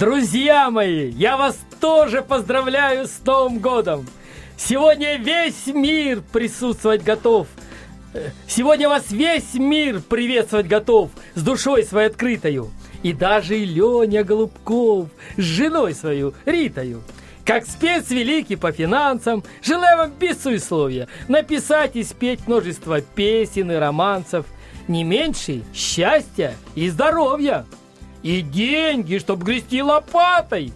Друзья мои, я вас тоже поздравляю с Новым годом! Сегодня весь мир присутствовать готов. Сегодня вас весь мир приветствовать готов с душой своей открытою. И даже и Леня Голубков с женой свою Ритою. Как спец великий по финансам, желаю вам без суесловия написать и спеть множество песен и романсов, не меньше счастья и здоровья. И деньги, чтоб грести лопатой.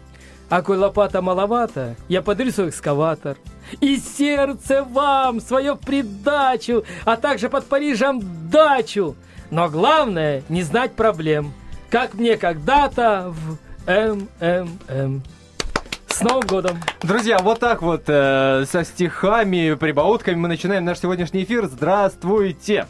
А кой лопата маловато, я подарю свой экскаватор. И сердце вам, свое придачу, а также под Парижем дачу. Но главное, не знать проблем. Как мне когда-то в МММ. С Новым годом! Друзья, вот так вот э, со стихами, прибаутками мы начинаем наш сегодняшний эфир. Здравствуйте!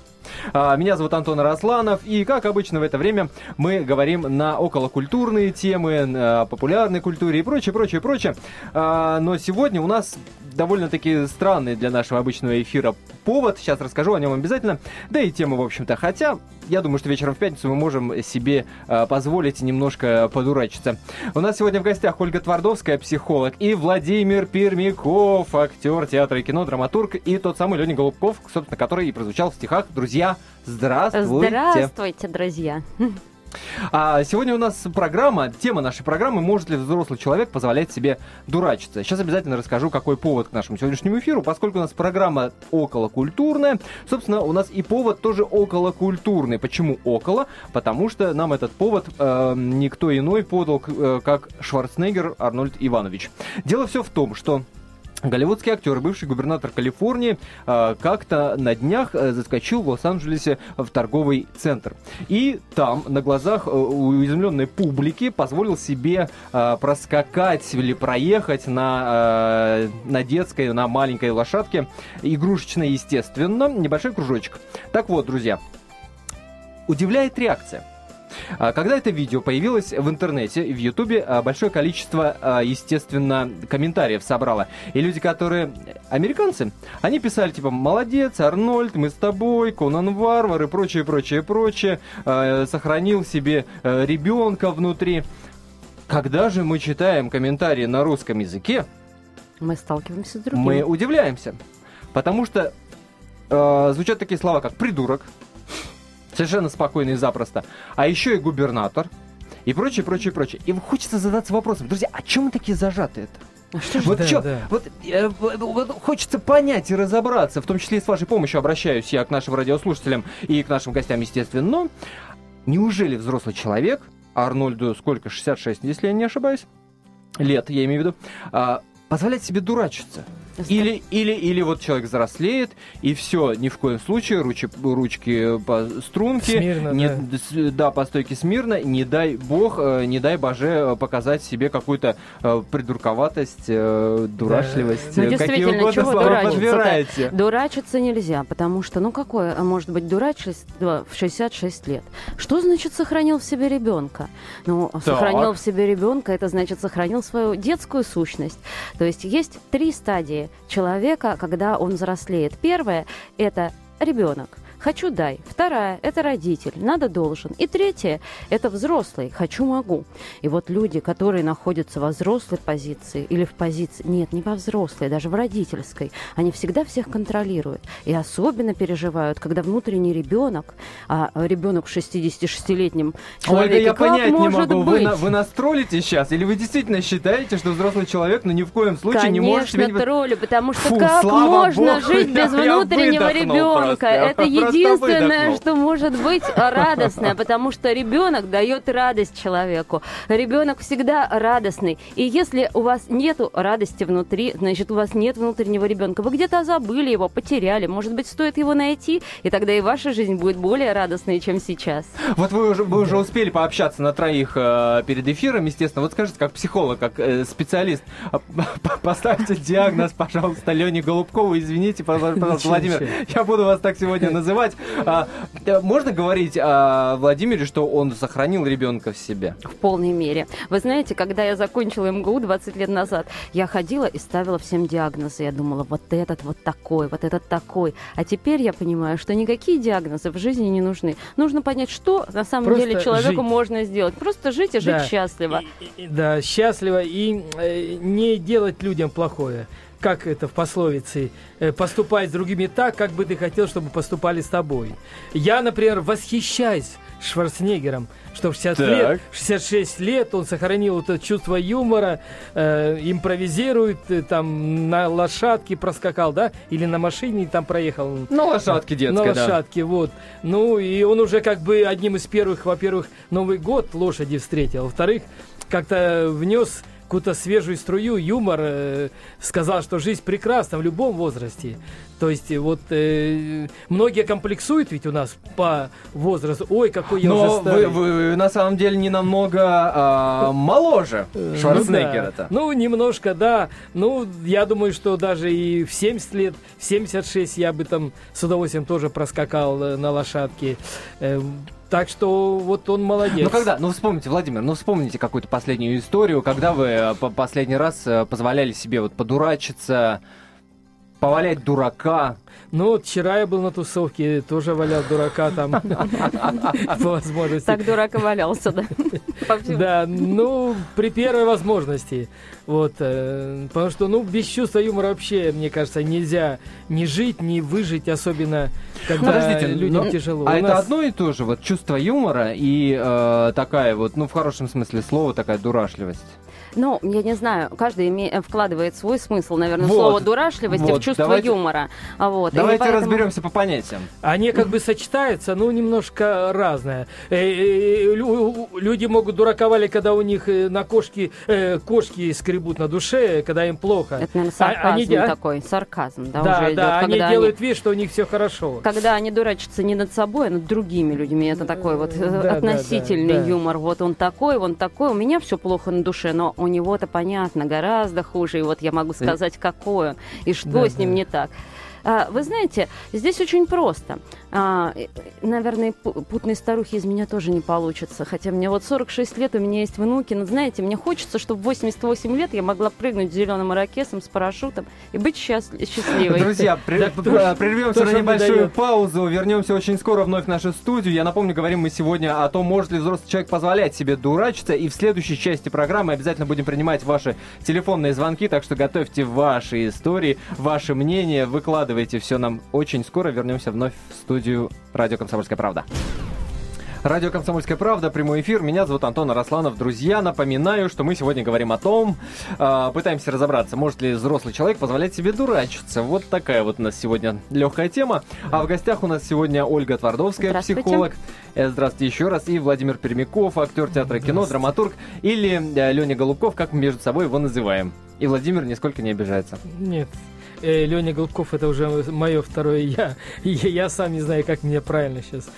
А, меня зовут Антон Росланов, и, как обычно в это время, мы говорим на околокультурные темы, на популярной культуре и прочее, прочее, прочее. А, но сегодня у нас довольно-таки странный для нашего обычного эфира повод. Сейчас расскажу о нем обязательно. Да и тема, в общем-то. Хотя, я думаю, что вечером в пятницу мы можем себе э, позволить немножко подурачиться. У нас сегодня в гостях Ольга Твардовская, психолог, и Владимир Пермяков, актер театра и кино, драматург, и тот самый Леня Голубков, собственно, который и прозвучал в стихах. Друзья, здравствуйте! Здравствуйте, друзья! А сегодня у нас программа, тема нашей программы «Может ли взрослый человек позволять себе дурачиться?». Сейчас обязательно расскажу, какой повод к нашему сегодняшнему эфиру, поскольку у нас программа околокультурная. Собственно, у нас и повод тоже околокультурный. Почему около? Потому что нам этот повод э, никто иной подал, э, как Шварценеггер Арнольд Иванович. Дело все в том, что Голливудский актер, бывший губернатор Калифорнии, э, как-то на днях э, заскочил в Лос-Анджелесе в торговый центр. И там, на глазах э, уязвленной публики, позволил себе проскакать или проехать на, на детской, на маленькой лошадке, игрушечной, естественно, небольшой кружочек. Так вот, друзья, удивляет реакция – когда это видео появилось в интернете, в Ютубе, а, большое количество, а, естественно, комментариев собрало. И люди, которые американцы, они писали, типа, молодец, Арнольд, мы с тобой, Конан Варвар и прочее, прочее, прочее, сохранил себе ребенка внутри. Когда же мы читаем комментарии на русском языке, мы сталкиваемся с другим. Мы удивляемся. Потому что э, звучат такие слова, как придурок, Совершенно спокойно и запросто. А еще и губернатор. И прочее, прочее, прочее. И хочется задаться вопросом, друзья, а чем мы такие зажаты это? А что же вот, да, чё, да. Вот, э, вот хочется понять и разобраться, в том числе и с вашей помощью обращаюсь я к нашим радиослушателям и к нашим гостям, естественно. Но неужели взрослый человек, Арнольду сколько, 66, если я не ошибаюсь, лет, я имею в виду, э, позволяет себе дурачиться? Или, или, или вот человек взрослеет, и все, ни в коем случае, ручи, ручки по струнке, смирно, не, да. да, по стойке смирно, не дай бог, э, не дай боже показать себе какую-то э, придурковатость, э, дурашливость, да. ну, какие угодно чего слова подбираете. Дурачиться нельзя, потому что, ну какое может быть дурачество в 66 лет? Что значит сохранил в себе ребенка? Ну, так. сохранил в себе ребенка, это значит сохранил свою детскую сущность. То есть есть три стадии человека, когда он взрослеет. Первое – это ребенок. Хочу дай. Вторая – это родитель. Надо должен. И третье – это взрослый. Хочу могу. И вот люди, которые находятся во взрослой позиции или в позиции, нет, не во взрослой, даже в родительской, они всегда всех контролируют. И особенно переживают, когда внутренний ребенок, а ребенок в 66-летнем человеке, Ольга, я понять не могу, быть? Вы, на, вы настролите сейчас? Или вы действительно считаете, что взрослый человек, ну ни в коем случае Конечно, не может. Конечно, троллю, потому что Фу, как можно Богу, жить без внутреннего ребенка? Это единственное единственное, что может быть радостное, потому что ребенок дает радость человеку. Ребенок всегда радостный. И если у вас нет радости внутри, значит, у вас нет внутреннего ребенка. Вы где-то забыли его, потеряли. Может быть, стоит его найти, и тогда и ваша жизнь будет более радостной, чем сейчас. Вот вы уже, вы уже успели пообщаться на троих э, перед эфиром, естественно. Вот скажите, как психолог, как э, специалист, а, поставьте диагноз, пожалуйста, Лене Голубкову. Извините, пожалуйста, Владимир, я буду вас так сегодня называть понимать. А, можно говорить о Владимире, что он сохранил ребенка в себе? В полной мере. Вы знаете, когда я закончила МГУ 20 лет назад, я ходила и ставила всем диагнозы. Я думала, вот этот вот такой, вот этот такой. А теперь я понимаю, что никакие диагнозы в жизни не нужны. Нужно понять, что на самом Просто деле человеку жить. можно сделать. Просто жить и жить да. счастливо. И, и, да, счастливо и э, не делать людям плохое как это в пословице, э, поступать с другими так, как бы ты хотел, чтобы поступали с тобой. Я, например, восхищаюсь Шварценеггером, что в 60 лет, 66 лет он сохранил это чувство юмора, э, импровизирует, э, там на лошадке проскакал, да, или на машине там проехал. На лошадке детской, На лошадке, да. вот. Ну, и он уже как бы одним из первых, во-первых, Новый год лошади встретил, во-вторых, как-то внес какую-то свежую струю, юмор, э, сказал, что жизнь прекрасна в любом возрасте. То есть э, вот э, многие комплексуют ведь у нас по возрасту. Ой, какой я Но уже старый. Вы, вы на самом деле не намного э, моложе э, Шварценеггера-то. Ну, да. ну, немножко, да. Ну, я думаю, что даже и в 70 лет, в 76 я бы там с удовольствием тоже проскакал на лошадке. Так что вот он молодец. Ну когда, ну вспомните, Владимир, ну вспомните какую-то последнюю историю, когда вы э, последний раз э, позволяли себе вот подурачиться, повалять дурака. Ну, вот вчера я был на тусовке, тоже валял дурака там по возможности. Так дурак и валялся, да? Да, ну, при первой возможности. Вот, э, потому что, ну, без чувства юмора вообще, мне кажется, нельзя ни жить, ни выжить, особенно когда Подождите, людям но, тяжело. А У это нас... одно и то же, вот чувство юмора и э, такая вот, ну, в хорошем смысле слова, такая дурашливость. Ну, я не знаю, каждый име... Э, вкладывает свой смысл, наверное, вот. слово дурашливости вот. в чувство давайте, юмора. Вот. Давайте поэтому... разберемся по понятиям. Они как бы сочетаются, ну, немножко разное. Э, э, люди могут дураковали, когда у них на кошки, кошки скребут на душе, когда им плохо. Это, наверное, а, сарказм они, такой, сарказм. Да, да, уже да идет, они делают вид, что у них все хорошо. Когда они дурачатся не над собой, а над другими людьми. Это такой вот да, относительный да, да, юмор. Вот он такой, он такой. У меня все плохо на душе, но у него-то понятно гораздо хуже, и вот я могу сказать, какое, и что да, с ним да. не так. А, вы знаете, здесь очень просто. А, наверное, путной старухи из меня тоже не получится. Хотя мне вот 46 лет, у меня есть внуки. Но знаете, мне хочется, чтобы в 88 лет я могла прыгнуть зеленым ирокесом с парашютом и быть счастливой. Друзья, прервемся на небольшую паузу. Вернемся очень скоро вновь в нашу студию. Я напомню, говорим мы сегодня о том, может ли взрослый человек позволять себе дурачиться. И в следующей части программы обязательно будем принимать ваши телефонные звонки. Так что готовьте ваши истории, мнения, выкладывайте Выкладывайте все нам очень скоро. Вернемся вновь в студию Радио «Комсомольская правда». Радио «Комсомольская правда», прямой эфир. Меня зовут Антон Арасланов. Друзья, напоминаю, что мы сегодня говорим о том, э, пытаемся разобраться, может ли взрослый человек позволять себе дурачиться. Вот такая вот у нас сегодня легкая тема. А в гостях у нас сегодня Ольга Твардовская, психолог. Э, здравствуйте еще раз. И Владимир Пермяков, актер театра кино, драматург. Или э, Леня Голубков, как мы между собой его называем. И Владимир нисколько не обижается. Нет, э, Леня Голубков это уже мое второе я. И я сам не знаю, как мне правильно сейчас.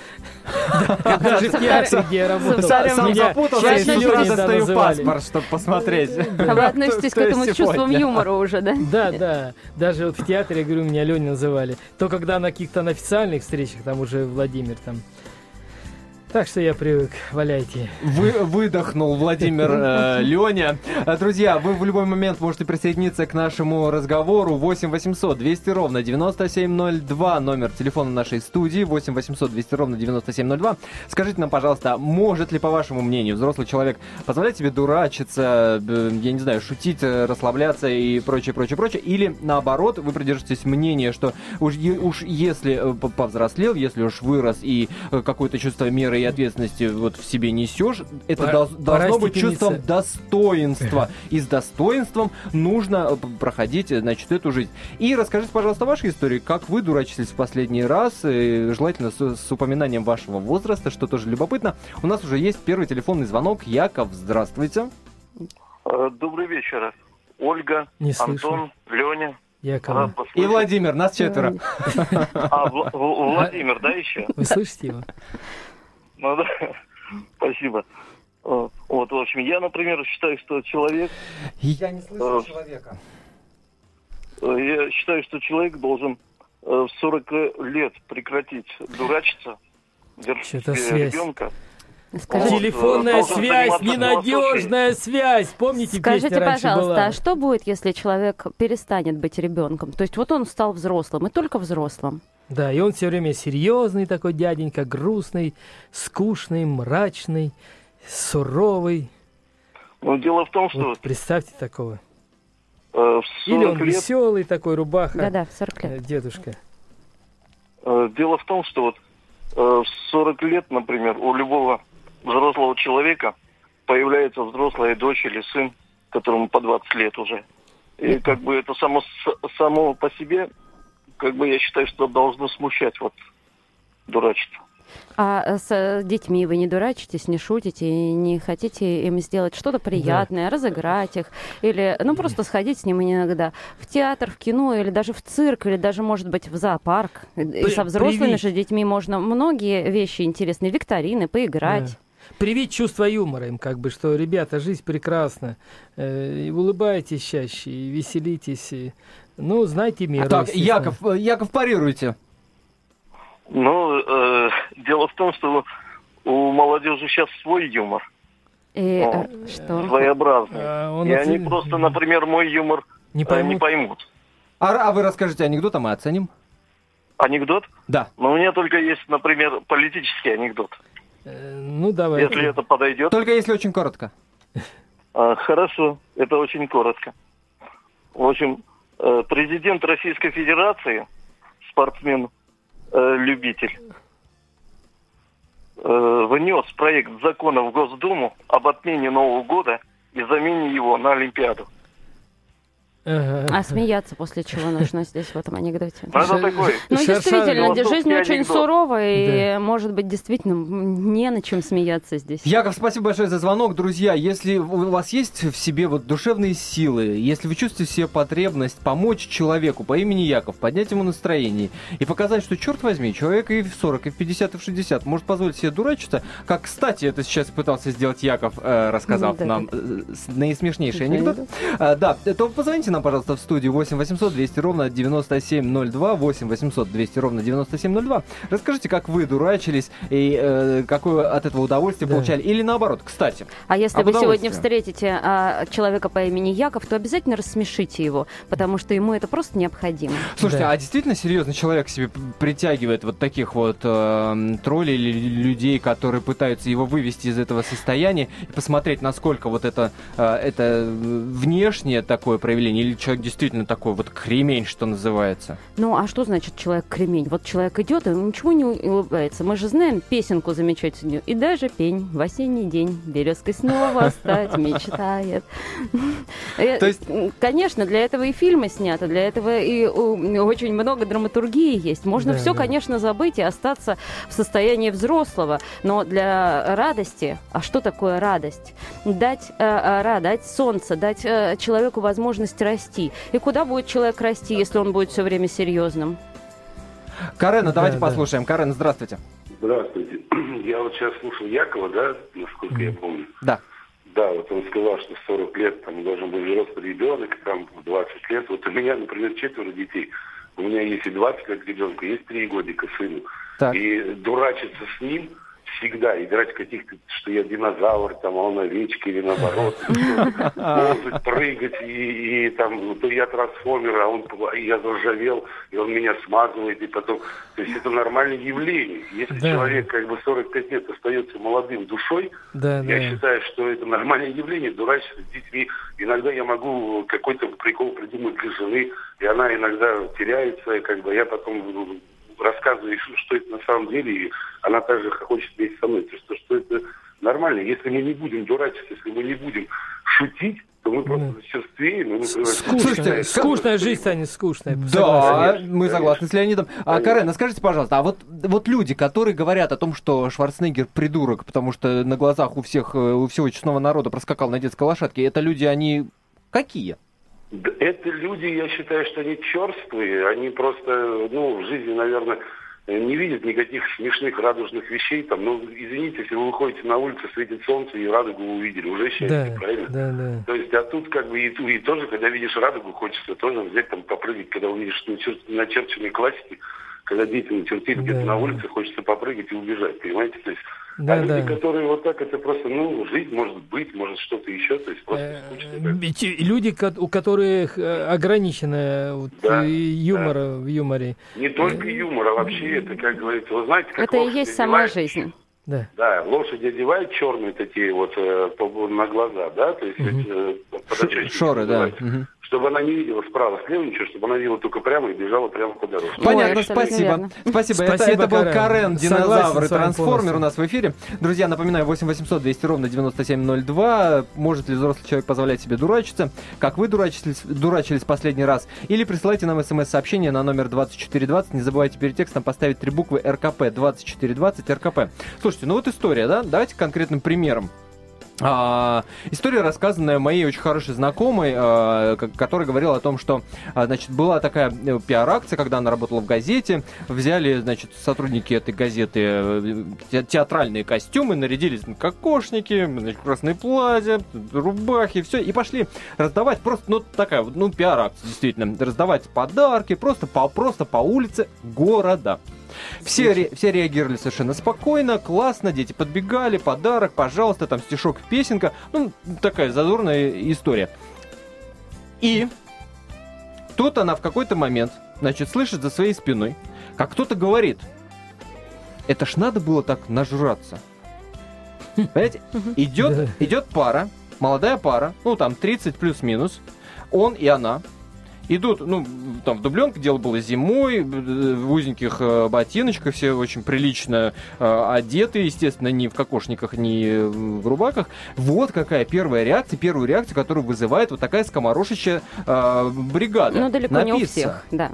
Даже в театре, где я работал. Сам запутался и сейчас достаю паспорт, чтобы посмотреть. А вы относитесь к этому чувством юмора уже, да? Да, да. Даже вот в театре, я говорю, меня Леня называли. То, когда на каких-то официальных встречах, там уже Владимир там так что я привык, валяйте. Вы, выдохнул Владимир э, Леня. Э, друзья, вы в любой момент можете присоединиться к нашему разговору. 8 800 200 ровно 9702 номер телефона нашей студии. 8 800 200 ровно 9702. Скажите нам, пожалуйста, может ли, по вашему мнению, взрослый человек позволять себе дурачиться, э, я не знаю, шутить, э, расслабляться и прочее, прочее, прочее? Или наоборот, вы придержитесь мнения, что уж, уж если повзрослел, если уж вырос и какое-то чувство меры ответственности вот в себе несешь, это Пора, дол- должно быть чувством достоинства. И с достоинством нужно э, проходить, значит, эту жизнь. И расскажите, пожалуйста, ваши истории, как вы дурачились в последний раз, и желательно с, с упоминанием вашего возраста, что тоже любопытно. У нас уже есть первый телефонный звонок. Яков, здравствуйте. Э, добрый вечер. Ольга, Не Антон, Леня. Якова. И Владимир, нас четверо. А, Владимир, да, еще? Вы слышите его? Ну да, спасибо. Вот, в общем, я, например, считаю, что человек... Я не слышу э, человека. Э, я считаю, что человек должен в 40 лет прекратить дурачиться, держать ребенка, Скажите, Телефонная связь, ненадежная связь. Помните, Скажите, пожалуйста, была? а что будет, если человек перестанет быть ребенком? То есть вот он стал взрослым, и только взрослым. Да, и он все время серьезный такой дяденька, грустный, скучный, мрачный, суровый. Ну, дело в том, что... Вот представьте такого. Э, Или он лет... веселый такой, рубаха. Да-да, в 40 лет. Э, дедушка. Э, дело в том, что вот э, в 40 лет, например, у любого взрослого человека появляется взрослая дочь или сын, которому по 20 лет уже. И как бы это само, само по себе как бы я считаю, что должно смущать вот дурачество. А с детьми вы не дурачитесь, не шутите, не хотите им сделать что-то приятное, да. разыграть их, или ну просто сходить с ним иногда в театр, в кино, или даже в цирк, или даже, может быть, в зоопарк. И со взрослыми Привить. же детьми можно многие вещи интересные, викторины, поиграть. Да привить чувство юмора им, как бы, что, ребята, жизнь прекрасна, э, улыбайтесь чаще, и веселитесь, и, ну, знайте мир. А так, Яков, э, Яков, парируйте. Ну, э, дело в том, что у молодежи сейчас свой юмор. И э, ну, что? Своеобразный. А, он и оцен... они просто, например, мой юмор не поймут. Э, не поймут. А, а вы расскажите анекдот, а мы оценим. Анекдот? Да. Но у меня только есть, например, политический анекдот. Э, ну, давай. Если это подойдет. Только если очень коротко. А, хорошо, это очень коротко. В общем, Э, президент Российской Федерации, спортсмен-любитель, э, внес проект закона в Госдуму об отмене Нового года и замене его на Олимпиаду. А смеяться после чего нужно здесь в этом анекдоте? Ну, это такой. Ну, действительно, жизнь очень суровая, и, может быть, действительно, не на чем смеяться здесь. Яков, спасибо большое за звонок. Друзья, если у вас есть в себе вот душевные силы, если вы чувствуете себе потребность помочь человеку по имени Яков, поднять ему настроение и показать, что, черт возьми, человек и в 40, и в 50, и в 60 может позволить себе дурачиться, как, кстати, это сейчас пытался сделать Яков, э, рассказав да, нам. Э, наисмешнейший анекдот. Э, да, то позвоните нам, пожалуйста, в студию 8 800 200 ровно 9702, 8 800 200 ровно 9702. Расскажите, как вы дурачились и э, какое от этого удовольствие да. получали. Или наоборот, кстати. А если вы сегодня встретите а, человека по имени Яков, то обязательно рассмешите его, потому что ему это просто необходимо. Слушайте, да. а действительно серьезно человек себе притягивает вот таких вот э, троллей или людей, которые пытаются его вывести из этого состояния и посмотреть, насколько вот это, э, это внешнее такое проявление или человек действительно такой вот кремень, что называется. Ну, а что значит человек кремень? Вот человек идет и ничего не улыбается. Мы же знаем песенку замечательную. И даже пень в осенний день березкой снова стать мечтает. Э, То есть... Конечно, для этого и фильмы сняты, для этого и очень много драматургии есть. Можно все, конечно, забыть и остаться в состоянии взрослого, но для радости, а что такое радость? Дать, э, э, дать солнце, дать человеку возможность расти, расти. И куда будет человек расти, если он будет все время серьезным? Карена, давайте да, послушаем. Да. Карена, здравствуйте. Здравствуйте. Я вот сейчас слушал Якова, да, насколько mm. я помню. Да. Да, вот он сказал, что в 40 лет там должен быть взрослый ребенок, там в 20 лет. Вот у меня, например, четверо детей. У меня есть и 20 лет ребенка, есть 3 годика сыну. Так. И дурачиться с ним – всегда играть каких-то, что я динозавр, там, а он овечка или наоборот, ползать, прыгать, и, и там, ну, то я трансформер, а он, я заржавел, и он меня смазывает, и потом, то есть это нормальное явление. Если да. человек как бы 45 лет остается молодым душой, да, я да. считаю, что это нормальное явление, дурачиться с детьми. Иногда я могу какой-то прикол придумать для жены, и она иногда теряется, и как бы я потом рассказываешь, что это на самом деле, и она также хочет вместе со мной. То, что, что это нормально. Если мы не будем дурачиться, если мы не будем шутить, то мы просто зачерствеем. Скучная, скучная жизнь станет скучной. Да, мы согласны с Леонидом. А, Карен, скажите, пожалуйста, а вот, вот люди, которые говорят о том, что Шварценеггер придурок, потому что на глазах у всех, э, у всего честного народа проскакал на детской лошадке, это люди, они какие? Это люди, я считаю, что они черствые, они просто, ну, в жизни, наверное, не видят никаких смешных радужных вещей. Там, ну, извините, если вы выходите на улицу, светит солнце, и радугу увидели, уже счастье, да, правильно? Да, да. То есть, а тут как бы и, и тоже, когда видишь радугу, хочется тоже взять там попрыгать, когда увидишь начерченные классики, когда дети начертили да. где-то на улице, хочется попрыгать и убежать, понимаете? То есть да, а да. люди, которые вот так, это просто, ну, жизнь может быть, может что-то еще, то есть просто э, скучно. Люди, у которых э, ограниченное вот, да, юмор да. в юморе. Не только юмор, а вообще это, как говорится, вы знаете, как Это и есть сама жизнь. Да. да, лошади одевают черные такие вот э, на глаза, да, то есть угу. э, Шоры, да. Угу чтобы она не видела справа, слева ничего, чтобы она видела только прямо и бежала прямо по дороге. Понятно, Ой, спасибо. Спасибо. Это, это был Карен, динозавр и трансформер у нас в эфире. Друзья, напоминаю, 8 800 200 ровно 9702. Может ли взрослый человек позволять себе дурачиться? Как вы дурачились, дурачились последний раз? Или присылайте нам смс-сообщение на номер 2420. Не забывайте перед текстом поставить три буквы РКП. 2420 РКП. Слушайте, ну вот история, да? Давайте конкретным примером. А, история, рассказанная моей очень хорошей знакомой, а, которая говорила о том, что а, значит, была такая э, пиар-акция, когда она работала в газете, взяли значит, сотрудники этой газеты э, театральные костюмы, нарядились как кокошники, значит, красные платья, рубахи, все, и пошли раздавать просто, ну, такая ну, пиар-акция, действительно, раздавать подарки просто по, просто по улице города. Все, ре, все реагировали совершенно спокойно, классно, дети подбегали, подарок, пожалуйста, там стишок, песенка. Ну, такая задорная история. И тут она в какой-то момент, значит, слышит за своей спиной, как кто-то говорит, это ж надо было так нажраться. Понимаете? Идет, идет пара, молодая пара, ну там 30 плюс-минус, он и она, идут, ну, там в дубленке дело было зимой, в узеньких э, ботиночках, все очень прилично э, одеты, естественно, не в кокошниках, не в рубаках. Вот какая первая реакция, первую реакцию, которую вызывает вот такая скоморошащая э, бригада. Ну, далеко Напиться. не у всех, да.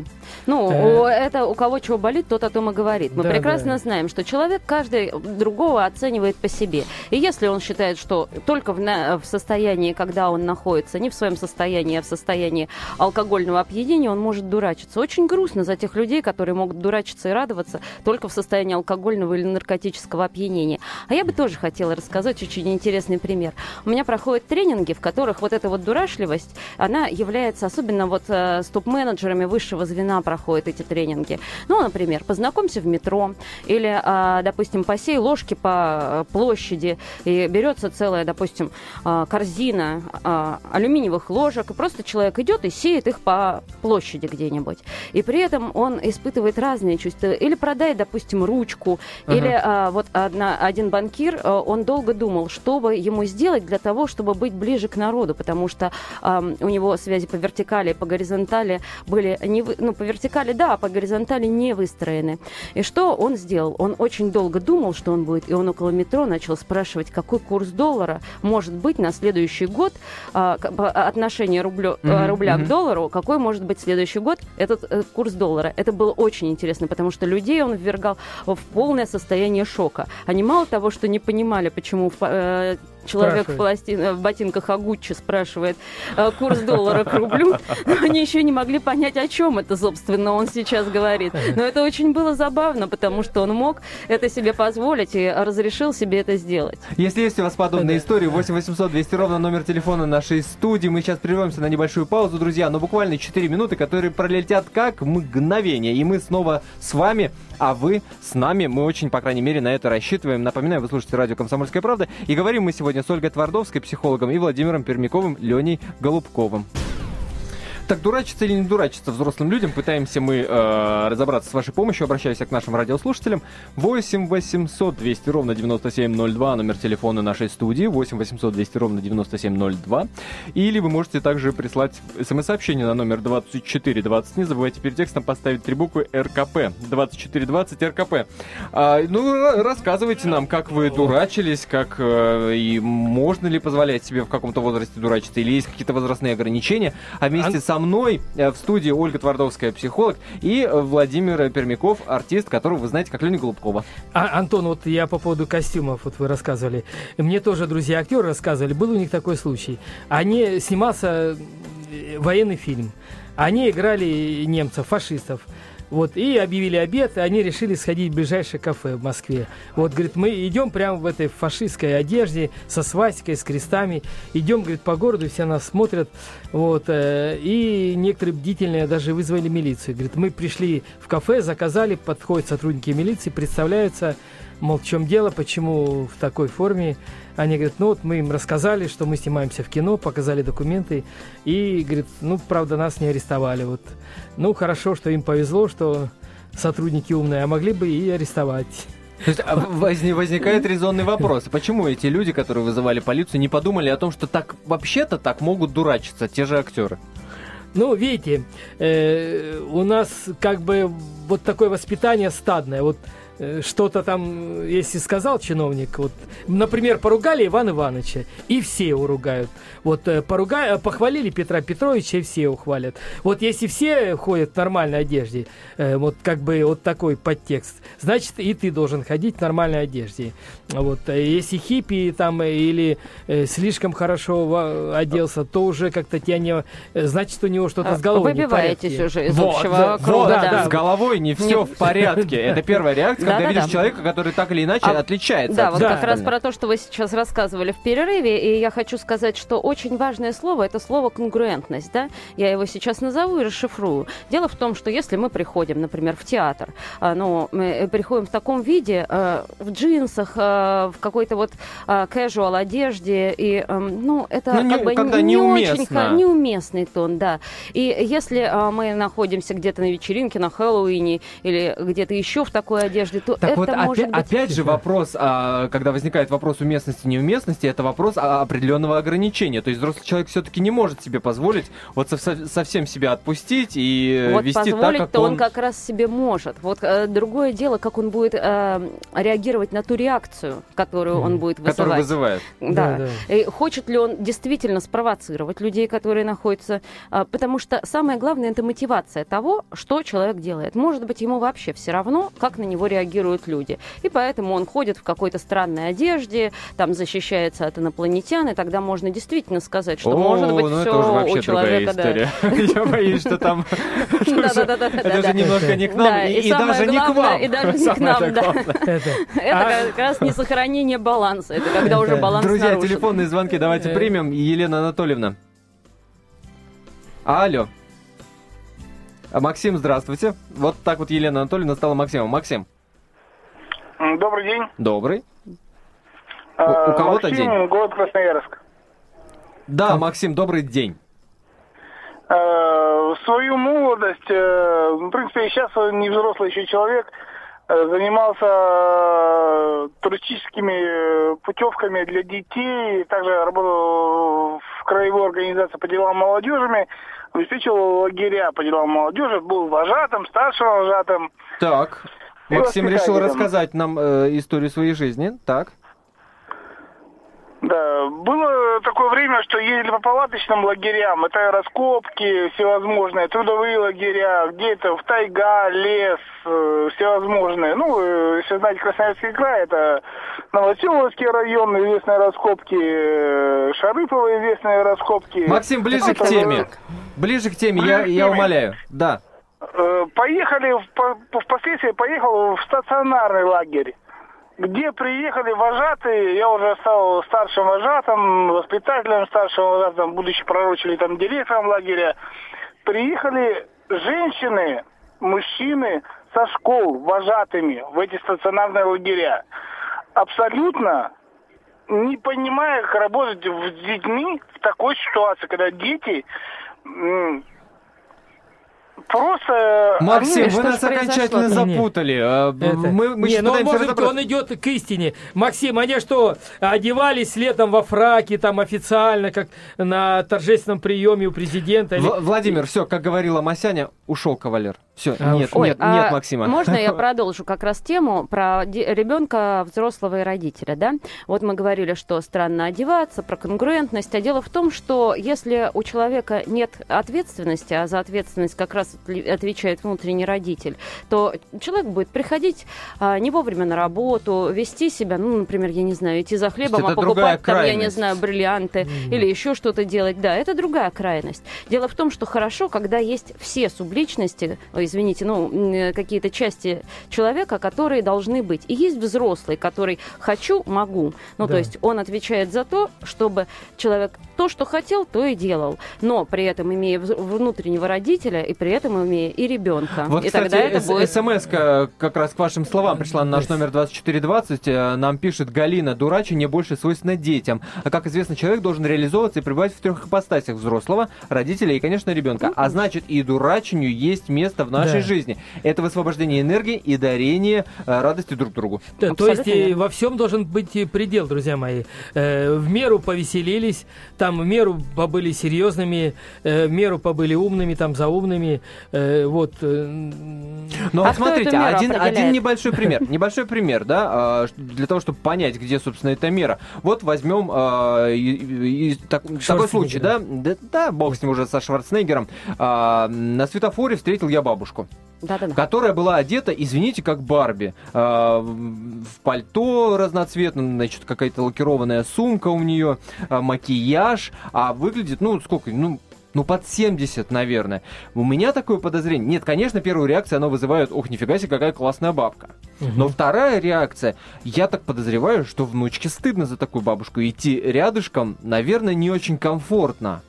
Ну, э. это у кого чего болит, тот о том и говорит. Мы да, прекрасно да. знаем, что человек каждый другого оценивает по себе. И если он считает, что только в, на, в состоянии, когда он находится, не в своем состоянии, а в состоянии алкоголя алкогольного опьянения он может дурачиться. Очень грустно за тех людей, которые могут дурачиться и радоваться только в состоянии алкогольного или наркотического опьянения. А я бы тоже хотела рассказать очень интересный пример. У меня проходят тренинги, в которых вот эта вот дурашливость, она является, особенно вот э, с топ-менеджерами высшего звена проходят эти тренинги. Ну, например, познакомься в метро или, э, допустим, посей ложки по э, площади и берется целая, допустим, э, корзина э, алюминиевых ложек, и просто человек идет и сеет их по по площади где-нибудь. И при этом он испытывает разные чувства. Или продай, допустим, ручку. Ага. Или а, вот одна, один банкир, а, он долго думал, что бы ему сделать для того, чтобы быть ближе к народу, потому что а, у него связи по вертикали и по горизонтали были не вы... ну по вертикали да, а по горизонтали не выстроены. И что он сделал? Он очень долго думал, что он будет, и он около метро начал спрашивать, какой курс доллара может быть на следующий год а, отношение рублю, mm-hmm. рубля mm-hmm. к доллару, какой может быть следующий год этот э, курс доллара. Это было очень интересно, потому что людей он ввергал в полное состояние шока. Они мало того, что не понимали, почему э, человек в, пластин, в ботинках Агуччи спрашивает э, курс доллара к рублю, но они еще не могли понять, о чем это, собственно, он сейчас говорит. Но это очень было забавно, потому что он мог это себе позволить и разрешил себе это сделать. Если есть у вас подобные истории, 8 800 200 ровно номер телефона нашей студии. Мы сейчас прервемся на небольшую паузу, друзья, но буквально 4 минуты, которые пролетят как мгновение. И мы снова с вами, а вы с нами. Мы очень, по крайней мере, на это рассчитываем. Напоминаю, вы слушаете радио «Комсомольская правда». И говорим мы сегодня с Ольгой Твардовской, психологом, и Владимиром Пермяковым, Леней Голубковым. Так, дурачиться или не дурачиться взрослым людям, пытаемся мы э, разобраться с вашей помощью. Обращаюсь к нашим радиослушателям. 8 800 200 ровно 9702, номер телефона нашей студии. 8 800 200 ровно 9702. Или вы можете также прислать смс-сообщение на номер 2420. Не забывайте перед текстом поставить три буквы РКП. 2420 РКП. А, ну, рассказывайте нам, как вы дурачились, как э, и можно ли позволять себе в каком-то возрасте дурачиться, или есть какие-то возрастные ограничения. А вместе со мной э, в студии Ольга Твардовская, психолог, и Владимир Пермяков, артист, которого вы знаете как Леня Голубкова. А, Антон, вот я по поводу костюмов, вот вы рассказывали. Мне тоже друзья-актеры рассказывали, был у них такой случай. Они, снимался э, военный фильм. Они играли немцев, фашистов. Вот, и объявили обед, и они решили сходить в ближайшее кафе в Москве. Вот, говорит, мы идем прямо в этой фашистской одежде, со свастикой, с крестами. Идем, говорит, по городу, все нас смотрят. Вот, э, и некоторые бдительные даже вызвали милицию. Говорит, мы пришли в кафе, заказали, подходят сотрудники милиции, представляются, мол, в чем дело, почему в такой форме. Они говорят, ну вот мы им рассказали, что мы снимаемся в кино, показали документы, и, говорит, ну, правда, нас не арестовали. Вот. Ну, хорошо, что им повезло, что сотрудники умные, а могли бы и арестовать. То есть а возникает резонный вопрос. Почему эти люди, которые вызывали полицию, не подумали о том, что так вообще-то так могут дурачиться те же актеры? Ну, видите, э, у нас как бы вот такое воспитание стадное. Вот что-то там, если сказал чиновник, вот, например, поругали Ивана Ивановича, и все его ругают. Вот э, поругали, похвалили Петра Петровича, и все его хвалят. Вот если все ходят в нормальной одежде, э, вот как бы вот такой подтекст, значит, и ты должен ходить в нормальной одежде. Вот, если хиппи там или слишком хорошо оделся, то уже как-то тебя не... Значит, у него что-то с головой Выбиваетесь уже из вот, общего круга. Вот, да, да. С головой не все в порядке. Это первая реакция когда да, видишь да. человека, который так или иначе а, отличается. Да, от вот да. как раз про то, что вы сейчас рассказывали в перерыве, и я хочу сказать, что очень важное слово это слово конгруентность, да? Я его сейчас назову и расшифрую. Дело в том, что если мы приходим, например, в театр, а, ну, мы приходим в таком виде, а, в джинсах, а, в какой-то вот casual одежде, и, ну, это ну, как не, бы не очень неуместный тон, да. И если мы находимся где-то на вечеринке, на Хэллоуине или где-то еще в такой одежде, то так это вот может опять, быть... опять же вопрос, а, когда возникает вопрос уместности неуместности, это вопрос определенного ограничения. То есть взрослый человек все-таки не может себе позволить вот со, совсем себя отпустить и вот вести так, как то он... он как раз себе может. Вот э, другое дело, как он будет э, реагировать на ту реакцию, которую он будет вызывать. Который вызывает. Да. да, да. И хочет ли он действительно спровоцировать людей, которые находятся... Э, потому что самое главное это мотивация того, что человек делает. Может быть, ему вообще все равно, как на него реагируют люди. И поэтому он ходит в какой-то странной одежде, там защищается от инопланетян, и тогда можно действительно сказать, что О, может быть ну все у человека... Да. Я боюсь, что там... Это же немножко не к нам, и даже не к вам. И даже не к нам, да. Это как раз не сохранение баланса, это когда уже баланс Друзья, телефонные звонки давайте э. примем. Елена Анатольевна. Алло. А, Максим, здравствуйте. Вот так вот Елена Анатольевна стала Максимом. Максим. Добрый день. Добрый. А, у, у кого-то Максим, день. город Красноярск. Да, Максим, добрый день. А, в свою молодость, э, в принципе, сейчас не взрослый еще человек, э, занимался э, туристическими путевками для детей, также работал в краевой организации по делам молодежи, обеспечивал лагеря по делам молодежи, был вожатым, старшим вожатым. Так, Максим решил рассказать нам э, историю своей жизни, так? Да, было такое время, что ездили по палаточным лагерям, это раскопки всевозможные, трудовые лагеря, где-то в тайга, лес, э, всевозможные. Ну, э, если знаете Красноярский край, это Новоселовский район, известные раскопки, э, Шарыпово известные раскопки. Максим, ближе это, к теме. Ближе к теме, ближе я, к теме. я умоляю. Да. Э, поехали, впоследствии поехал в стационарный лагерь где приехали вожатые, я уже стал старшим вожатым, воспитателем старшим вожатым, будучи пророчили там директором лагеря. Приехали женщины, мужчины со школ вожатыми в эти стационарные лагеря. Абсолютно не понимая, как работать с детьми в такой ситуации, когда дети Просто... Э, Максим, они... вы нас окончательно запутали. А, это... Мы, мы не, ну, может быть, он идет к истине. Максим, они что, одевались летом во фраке, там официально, как на торжественном приеме у президента? Или... Владимир, все, как говорила Масяня, ушел кавалер. Все, а, нет, Ой, нет, а нет, Максима. Можно я продолжу как раз тему про ребенка, взрослого и родителя, да? Вот мы говорили, что странно одеваться, про конгруентность, а дело в том, что если у человека нет ответственности, а за ответственность как раз отвечает внутренний родитель, то человек будет приходить а, не вовремя на работу, вести себя, ну, например, я не знаю, идти за хлебом, а покупать там, я не знаю, бриллианты mm. или еще что-то делать. Да, это другая крайность. Дело в том, что хорошо, когда есть все субличности, извините, ну, какие-то части человека, которые должны быть. И есть взрослый, который хочу, могу. Ну, да. то есть он отвечает за то, чтобы человек то, что хотел, то и делал. Но при этом имея внутреннего родителя и при этом имея и ребенка. Вот, и кстати, тогда это будет... смс как раз к вашим словам пришла на наш номер 2420. Э, нам пишет Галина, дурачение больше свойственно детям. А как известно, человек должен реализовываться и пребывать в трех ипостасях взрослого, родителя и, конечно, ребенка. А значит, и дурачению есть место в нашей да. жизни. Это высвобождение энергии и дарение э, радости друг другу. Да, то есть и во всем должен быть предел, друзья мои. Э, в меру повеселились, там в меру побыли серьезными, э, в меру побыли умными, там заумными. Э, вот. Э, ну, а смотрите, один, один небольшой пример. Небольшой пример, да, для того, чтобы понять, где, собственно, эта мера. Вот возьмем э, и, и, так, такой случай, да? да? Да, бог с ним уже со Шварценеггером. Э, на светофоре встретил я бабушку. Да-да-да. Которая была одета, извините, как Барби. Э, в пальто разноцветном, значит, какая-то лакированная сумка у нее, э, макияж. А выглядит, ну, сколько, ну, ну, под 70, наверное. У меня такое подозрение. Нет, конечно, первую реакцию оно вызывает, ох, нифига себе, какая классная бабка. Угу. Но вторая реакция, я так подозреваю, что внучке стыдно за такую бабушку. Идти рядышком, наверное, не очень комфортно.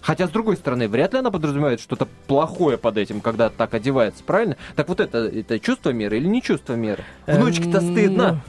Хотя, с другой стороны, вряд ли она подразумевает что-то плохое под этим, когда так одевается, правильно? Так вот это, это чувство меры или не чувство меры? Эм, Внучке-то стыдно.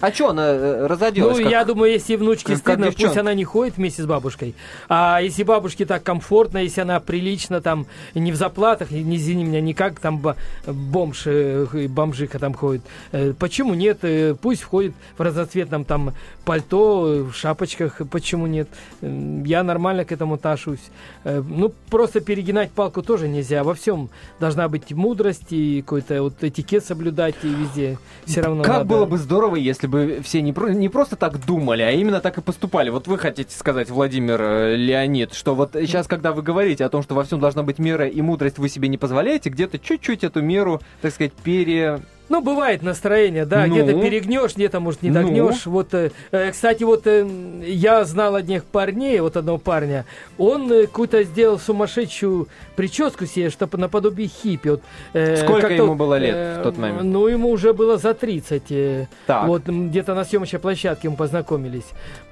А что она э, разоделась? Ну, как, я думаю, если внучке стыдно, как пусть она не ходит вместе с бабушкой. А если бабушке так комфортно, если она прилично там не в заплатах, не извини меня, не как там бомж, э, бомжиха там ходит. Э, почему нет? Пусть входит в разноцветном там пальто, в шапочках. Почему нет? Я нормально к этому отношусь. Ну, просто перегинать палку тоже нельзя. Во всем должна быть мудрость и какой-то вот этикет соблюдать и везде. Все равно Как надо... было бы здорово здорово, если бы все не, про, не просто так думали, а именно так и поступали. Вот вы хотите сказать, Владимир э, Леонид, что вот сейчас, когда вы говорите о том, что во всем должна быть мера и мудрость, вы себе не позволяете где-то чуть-чуть эту меру, так сказать, пере ну, бывает настроение, да, ну? где-то перегнешь, где-то, может, не догнешь. Ну? Вот, э, э, кстати, вот э, я знал одних парней, вот одного парня, он э, какую-то сделал сумасшедшую прическу себе, чтобы наподобие хиппи. Вот, э, Сколько ему было лет э, в тот момент? Ну, ему уже было за 30. Э, так. Вот где-то на съемочной площадке мы познакомились.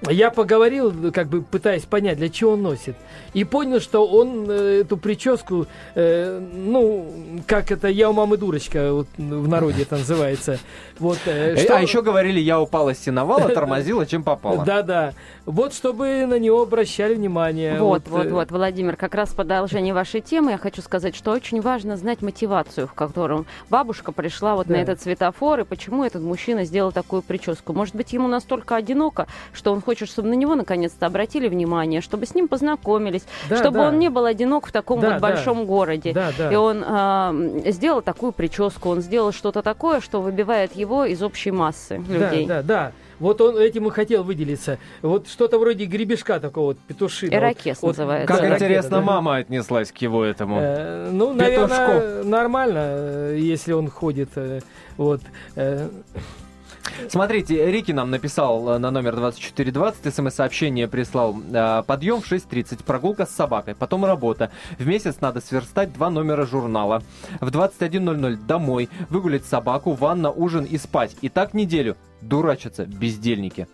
Я поговорил, как бы пытаясь понять, для чего он носит. И понял, что он э, эту прическу, э, ну, как это, я у мамы дурочка вот, в народе это называется. Вот, э, что... А еще говорили, я упала с сеновала, тормозила, чем попала. Да-да. Вот, чтобы на него обращали внимание. Вот, вот, вот, вот, Владимир, как раз в продолжение вашей темы я хочу сказать, что очень важно знать мотивацию, в котором бабушка пришла вот да. на этот светофор, и почему этот мужчина сделал такую прическу. Может быть, ему настолько одиноко, что он хочет, чтобы на него наконец-то обратили внимание, чтобы с ним познакомились, да, чтобы да. он не был одинок в таком да, вот большом городе. И он э, сделал такую прическу, он сделал что-то такое, что выбивает его из общей массы людей. Да, да, да. Вот он этим и хотел выделиться. Вот что-то вроде гребешка такого вот петушина. Ирокез вот, называется. Как да, интересно да. мама отнеслась к его этому э, Ну, Петушку. наверное, нормально, э, если он ходит. Э, вот. Э, Смотрите, Рики нам написал э, на номер 2420, смс-сообщение прислал. Э, Подъем в 6.30, прогулка с собакой, потом работа. В месяц надо сверстать два номера журнала. В 21.00 домой, выгулять собаку, ванна, ужин и спать. И так неделю. Дурачатся, бездельники.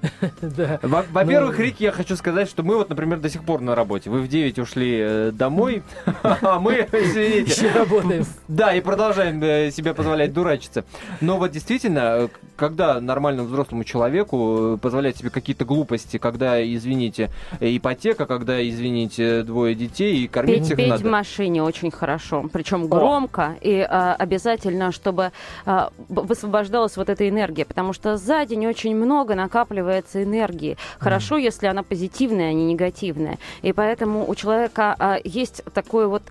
Во-первых, ну... Рик, я хочу сказать, что мы вот, например, до сих пор на работе. Вы в 9 ушли э, домой, а мы, извините... Еще работаем. Да, и продолжаем э, себе позволять дурачиться. Но вот действительно, когда нормальному взрослому человеку э, позволять себе какие-то глупости, когда, извините, ипотека, когда, извините, двое детей, и кормить петь, их петь надо. в машине очень хорошо, причем громко, и а, обязательно, чтобы а, высвобождалась вот эта энергия, потому что за день очень много накапливается накапливается энергии. Хорошо, mm. если она позитивная, а не негативная. И поэтому у человека а, есть такой вот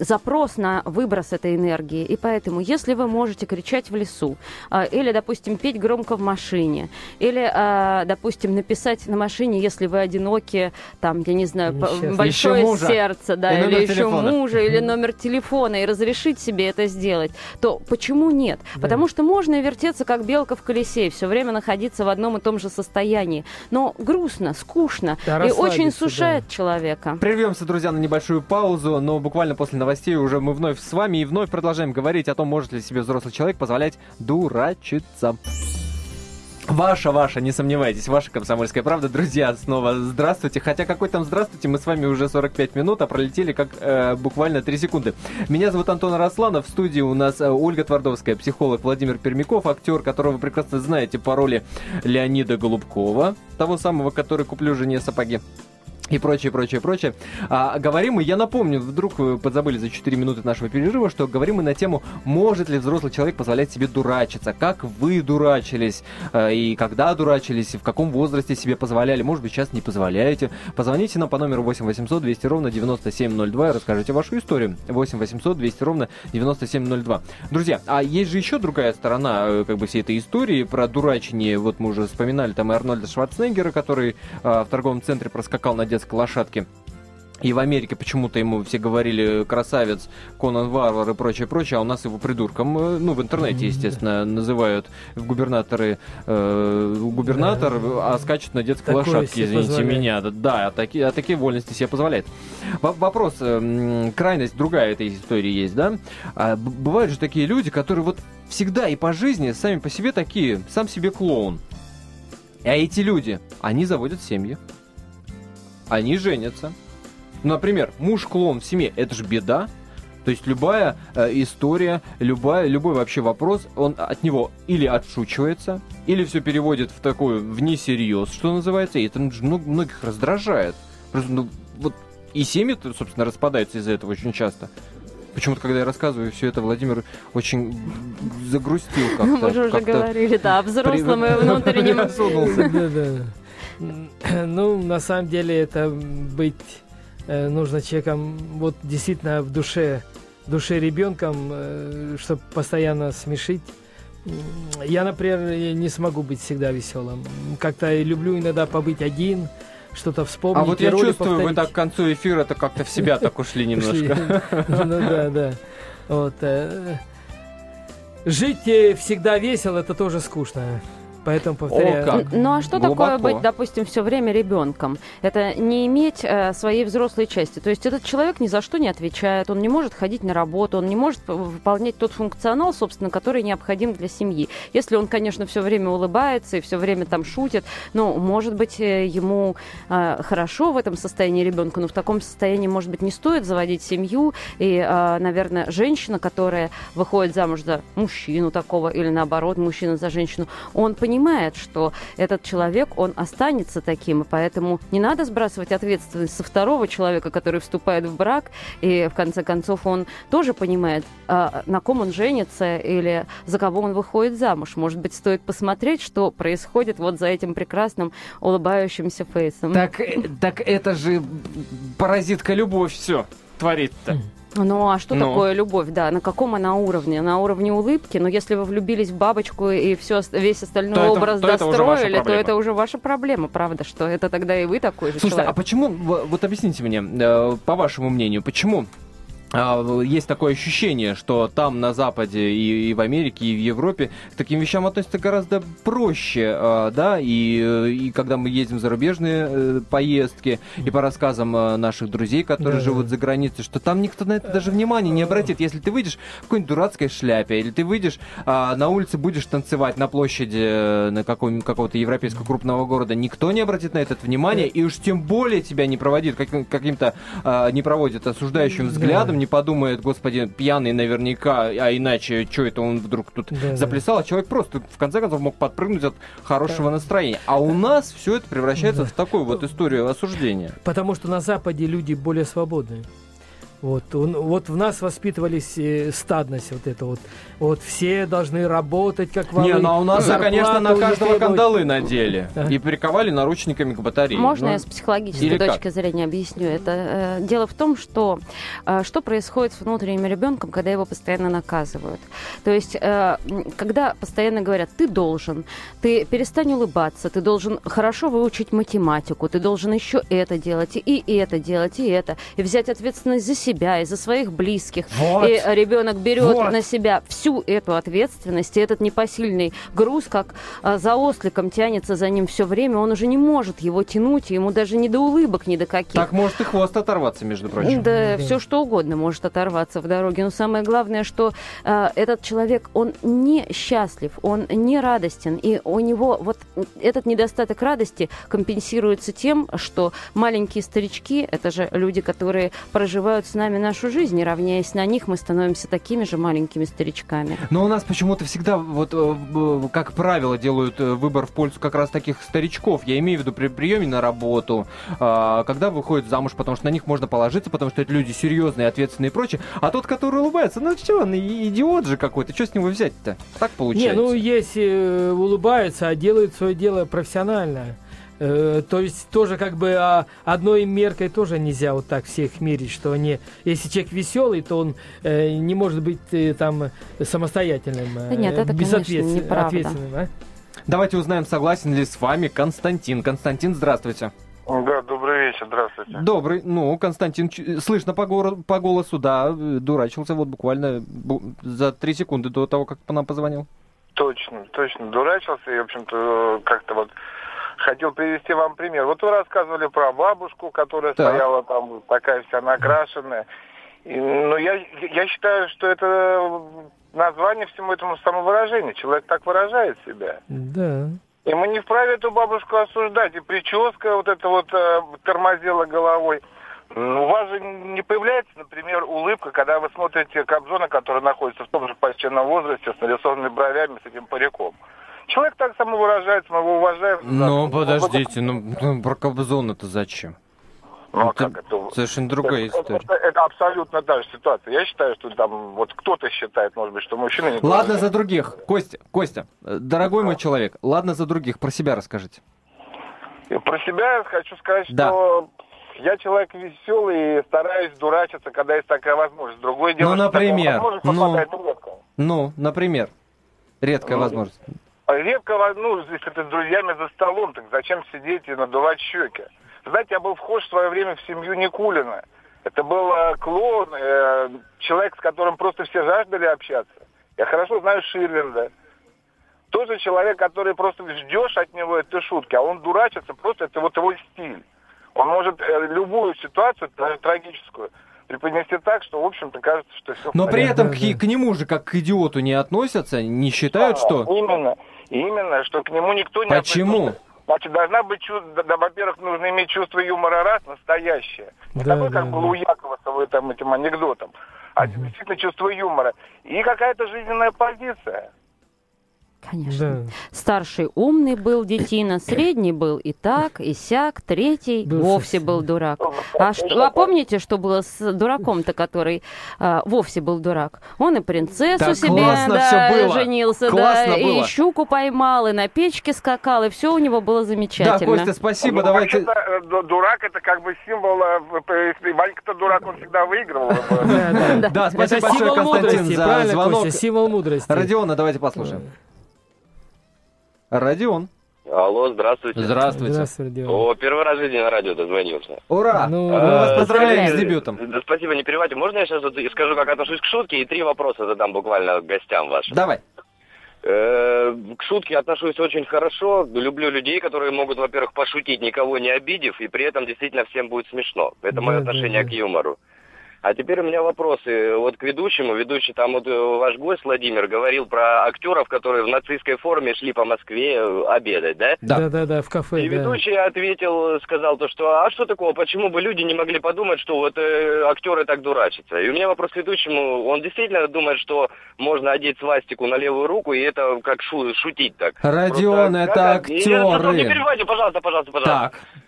запрос на выброс этой энергии. И поэтому, если вы можете кричать в лесу, э, или, допустим, петь громко в машине, или, э, допустим, написать на машине, если вы одиноки, там, я не знаю, еще, большое еще сердце, да, и или еще телефона. мужа, или номер телефона, и разрешить себе это сделать, то почему нет? Да. Потому что можно вертеться, как белка в колесе, все время находиться в одном и том же состоянии. Но грустно, скучно, да, и очень сушает да. человека. Прервемся, друзья, на небольшую паузу, но буквально после новостей новостей уже мы вновь с вами и вновь продолжаем говорить о том, может ли себе взрослый человек позволять дурачиться. Ваша, ваша, не сомневайтесь, ваша комсомольская правда. Друзья, снова здравствуйте. Хотя какой там здравствуйте, мы с вами уже 45 минут, а пролетели как э, буквально 3 секунды. Меня зовут Антон Росланов, в студии у нас э, Ольга Твардовская, психолог Владимир Пермяков, актер, которого вы прекрасно знаете по роли Леонида Голубкова, того самого, который куплю жене сапоги и прочее, прочее, прочее. А, говорим мы, я напомню, вдруг вы подзабыли за 4 минуты нашего перерыва, что говорим мы на тему, может ли взрослый человек позволять себе дурачиться, как вы дурачились, э, и когда дурачились, и в каком возрасте себе позволяли, может быть, сейчас не позволяете. Позвоните нам по номеру 8 800 200 ровно 9702 и расскажите вашу историю. 8 800 200 ровно 9702. Друзья, а есть же еще другая сторона э, как бы всей этой истории про дурачение. Вот мы уже вспоминали там и Арнольда Шварценеггера, который э, в торговом центре проскакал на детском детской лошадки. И в Америке почему-то ему все говорили красавец, Конан Варвар и прочее, прочее, а у нас его придурком, э, ну, в интернете, естественно, называют губернаторы, э, губернатор, да. а скачет на детской Такое лошадке, извините позволяет. меня. Да, а такие, а такие вольности себе позволяет. Вопрос, э, крайность другая этой истории есть, да? А, бывают же такие люди, которые вот всегда и по жизни сами по себе такие, сам себе клоун. А эти люди, они заводят семьи они женятся. Например, муж-клон в семье, это же беда. То есть любая э, история, любая, любой вообще вопрос, он от него или отшучивается, или все переводит в такую, в несерьез, что называется, и это много, многих раздражает. Просто, ну, вот, и семьи, собственно, распадаются из-за этого очень часто. Почему-то, когда я рассказываю все это, Владимир очень загрустил как-то. Мы же уже говорили, да, взрослым и внутренним. Ну, на самом деле, это быть э, нужно человеком вот действительно в душе, душе ребенком, э, чтобы постоянно смешить. Я, например, не смогу быть всегда веселым. Как-то люблю иногда побыть один, что-то вспомнить. А вот я чувствую, повторить. вы так к концу эфира это как-то в себя так ушли немножко. Ну да, да. Вот. Э, жить всегда весело, это тоже скучно. Поэтому повторяю. О, как. Ну а что Глубоко. такое быть, допустим, все время ребенком? Это не иметь э, своей взрослой части. То есть этот человек ни за что не отвечает, он не может ходить на работу, он не может выполнять тот функционал, собственно, который необходим для семьи. Если он, конечно, все время улыбается и все время там шутит, ну, может быть, э, ему э, хорошо в этом состоянии ребенка, но в таком состоянии, может быть, не стоит заводить семью. И, э, наверное, женщина, которая выходит замуж за мужчину такого, или наоборот, мужчина за женщину, он понимает, понимает, что этот человек, он останется таким, и поэтому не надо сбрасывать ответственность со второго человека, который вступает в брак, и в конце концов он тоже понимает, а, на ком он женится или за кого он выходит замуж. Может быть, стоит посмотреть, что происходит вот за этим прекрасным улыбающимся фейсом. Так, э, так это же паразитка любовь все творит-то. Ну а что ну. такое любовь, да? На каком она уровне? На уровне улыбки. Но если вы влюбились в бабочку и все, весь остальной то образ это, то достроили, это то это уже ваша проблема, правда? Что это тогда и вы такой же Слушайте, человек. а почему, вот объясните мне, э, по вашему мнению, почему а, есть такое ощущение, что там на Западе и, и в Америке, и в Европе к таким вещам относятся гораздо проще, а, да, и, и когда мы ездим в зарубежные э, поездки, и по рассказам э, наших друзей, которые да, живут за границей, что там никто на это даже внимания не обратит. Если ты выйдешь в какой-нибудь дурацкой шляпе, или ты выйдешь а, на улице, будешь танцевать на площади э, на каком, какого-то европейского крупного города, никто не обратит на это внимание, и уж тем более тебя не проводит каким- каким-то, а, не проводит осуждающим взглядом, не подумает, господи, пьяный наверняка, а иначе, что это он вдруг тут да, заплясал, а человек просто, в конце концов, мог подпрыгнуть от хорошего да. настроения. А у нас все это превращается да. в такую вот историю осуждения. Потому что на Западе люди более свободные. Вот, он, вот в нас воспитывались э, стадность вот это вот. Вот все должны работать как валы. Не, ну а у нас, конечно, на каждого кандалы надели. И приковали наручниками к батарее. Можно ну, я с психологической точки как? зрения объясню? Это э, дело в том, что э, что происходит с внутренним ребенком, когда его постоянно наказывают. То есть, э, когда постоянно говорят, ты должен, ты перестань улыбаться, ты должен хорошо выучить математику, ты должен еще это делать, и это делать, и это, и взять ответственность за себя себя, и за своих близких. Вот. И ребенок берет вот. на себя всю эту ответственность, и этот непосильный груз, как а, за осликом тянется за ним все время, он уже не может его тянуть, ему даже не до улыбок, ни до каких. Так может и хвост оторваться, между прочим. Да, все что угодно может оторваться в дороге. Но самое главное, что э, этот человек, он не счастлив, он не радостен, и у него вот этот недостаток радости компенсируется тем, что маленькие старички, это же люди, которые проживают с нами нашу жизнь, и равняясь на них, мы становимся такими же маленькими старичками. Но у нас почему-то всегда, вот э, как правило, делают э, выбор в пользу как раз таких старичков. Я имею в виду при приеме на работу, а, когда выходят замуж, потому что на них можно положиться, потому что это люди серьезные, ответственные и прочее. А тот, который улыбается, ну что, он идиот же какой-то, что с него взять-то? Так получается. Не, ну если э, улыбаются, а делают свое дело профессионально. Э, то есть тоже как бы а, одной меркой тоже нельзя вот так всех мерить, что они, если человек веселый, то он э, не может быть э, там самостоятельным, да нет, это, безответственным. Ответственным, а? Давайте узнаем, согласен ли с вами Константин. Константин, здравствуйте. Да, добрый вечер, здравствуйте. Добрый. Ну, Константин, слышно по, гор- по голосу, да, дурачился вот буквально за три секунды до того, как по нам позвонил. Точно, точно, дурачился и, в общем-то, как-то вот хотел привести вам пример. Вот вы рассказывали про бабушку, которая так. стояла там такая вся накрашенная. И, ну, я, я считаю, что это название всему этому самовыражению. Человек так выражает себя. Да. И мы не вправе эту бабушку осуждать. И прическа вот эта вот э, тормозила головой. Ну, у вас же не появляется, например, улыбка, когда вы смотрите Кобзона, который находится в том же почтенном возрасте, с нарисованными бровями, с этим париком. Человек так самовыражается, мы его уважаем. Ну, да, подождите, ну, ну про Кобзон это зачем? Ну, а это как это? Совершенно другая это, история. Это, это абсолютно та же ситуация. Я считаю, что там вот кто-то считает, может быть, что мужчина не Ладно за других. Костя, Костя, дорогой мой человек, ладно за других, про себя расскажите. Про себя хочу сказать, да. что я человек веселый и стараюсь дурачиться, когда есть такая возможность. Другое дело, ну, например, ну, ну, например, редкая ну, возможность. Редко, ну, если ты с друзьями за столом, так зачем сидеть и надувать щеки? Знаете, я был вхож в свое время в семью Никулина. Это был э, клоун, э, человек, с которым просто все жаждали общаться. Я хорошо знаю Ширвинда. Тоже человек, который просто ждешь от него этой шутки, а он дурачится, просто это вот его стиль. Он может э, любую ситуацию, даже трагическую, преподнести так, что, в общем-то, кажется, что все Но при этом к, к нему же как к идиоту не относятся, не считают, да, что... Именно, именно, что к нему никто не Почему? Относится. Значит, должна быть чувство, да, во-первых, нужно иметь чувство юмора раз, настоящее. Не да, такое, да, как да. было у Якова с там, этим анекдотом, а угу. действительно чувство юмора. И какая-то жизненная позиция. Конечно. Да. Старший умный был детина, средний был и так, и сяк, третий был вовсе совсем. был дурак. А, что, а помните, что было с дураком-то, который а, вовсе был дурак? Он и принцессу да, себе да, женился, классно да, было. и щуку поймал, и на печке скакал, и все у него было замечательно. Да, Костя, спасибо, ну, давайте... Это, дурак это как бы символ, э, если Ванька-то дурак, он всегда выигрывал. Да, спасибо большое, Константин, за звонок. Символ мудрости. Родиона, давайте послушаем. Родион. Алло, здравствуйте. Здравствуйте. Здравствуйте, Родион. О, первый раз в жизни на радио дозвонился. Ура! Ну, а, мы вас поздравляем с дебютом. Да, спасибо, не переводите. Можно я сейчас вот скажу, как отношусь к шутке, и три вопроса задам буквально гостям вашим? Давай. Э, к шутке отношусь очень хорошо. Люблю людей, которые могут, во-первых, пошутить, никого не обидев, и при этом действительно всем будет смешно. Это да, мое отношение да, да. к юмору. А теперь у меня вопросы вот к ведущему. Ведущий там вот э, ваш гость Владимир говорил про актеров, которые в нацистской форме шли по Москве э, обедать, да? Да, да, да, в кафе. И да. ведущий ответил, сказал то, что а что такого, почему бы люди не могли подумать, что вот э, актеры так дурачатся? И у меня вопрос к ведущему, он действительно думает, что можно одеть свастику на левую руку, и это как шу шутить так? Родион, Просто, это как... актеры. Не, не перебивайте, пожалуйста, пожалуйста, пожалуйста. Так.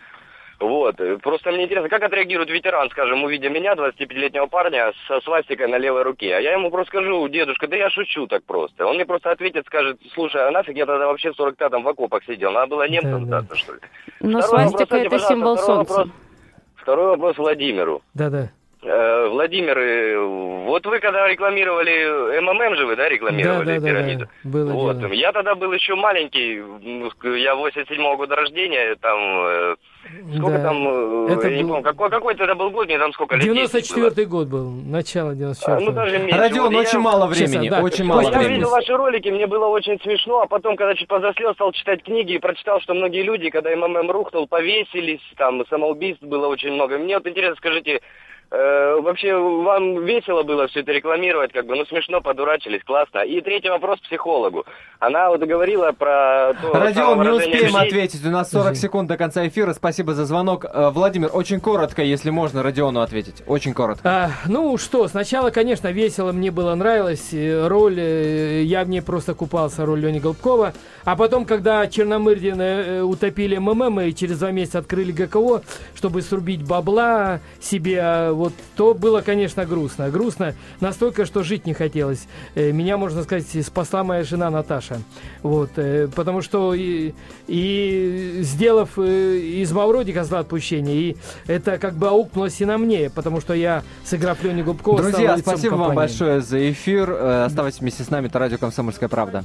Вот. Просто мне интересно, как отреагирует ветеран, скажем, увидя меня, 25-летнего парня, со свастикой на левой руке. А я ему просто скажу, дедушка, да я шучу так просто. Он мне просто ответит, скажет, слушай, а нафиг я тогда вообще в 45-м в окопах сидел? Надо было немцам да, да. что ли? Но ну, свастика вопрос, это символ солнца. Вопрос, второй вопрос Владимиру. Да-да. Э, Владимир, вот вы когда рекламировали МММ же вы, да, рекламировали да, да, пирамиду? Да, да. Было вот. дело. Я тогда был еще маленький, я 87-го года рождения, там э, Сколько да. там, э, это я был... не помню, какой, какой это был год, мне там сколько лет 94-й год был, начало 94 а, ну, даже меньше. Родион, вот очень я... мало времени, Честно, да. очень мало я времени. Я видел ваши ролики, мне было очень смешно, а потом, когда чуть повзрослел, стал читать книги и прочитал, что многие люди, когда МММ рухнул, повесились, там, самоубийств было очень много. Мне вот интересно, скажите, Э, вообще, вам весело было все это рекламировать, как бы, ну, смешно, подурачились, классно. И третий вопрос психологу. Она вот говорила про... То, Родион, не успеем людей. ответить, у нас 40 секунд до конца эфира, спасибо за звонок. Э, Владимир, очень коротко, если можно, Родиону ответить, очень коротко. А, ну что, сначала, конечно, весело, мне было нравилось, роль, э, я в ней просто купался, роль Лени Голубкова. А потом, когда Черномырдина утопили МММ и через два месяца открыли ГКО, чтобы срубить бабла себе а, вот то было, конечно, грустно. Грустно настолько, что жить не хотелось. Э, меня, можно сказать, спасла моя жена Наташа. Вот, э, потому что и, и сделав э, из Мавроди козла отпущения, и это как бы аукнулось и на мне, потому что я, сыграв Леню Губкова, Друзья, спасибо компании. вам большое за эфир. Оставайтесь вместе с нами, это радио «Комсомольская правда».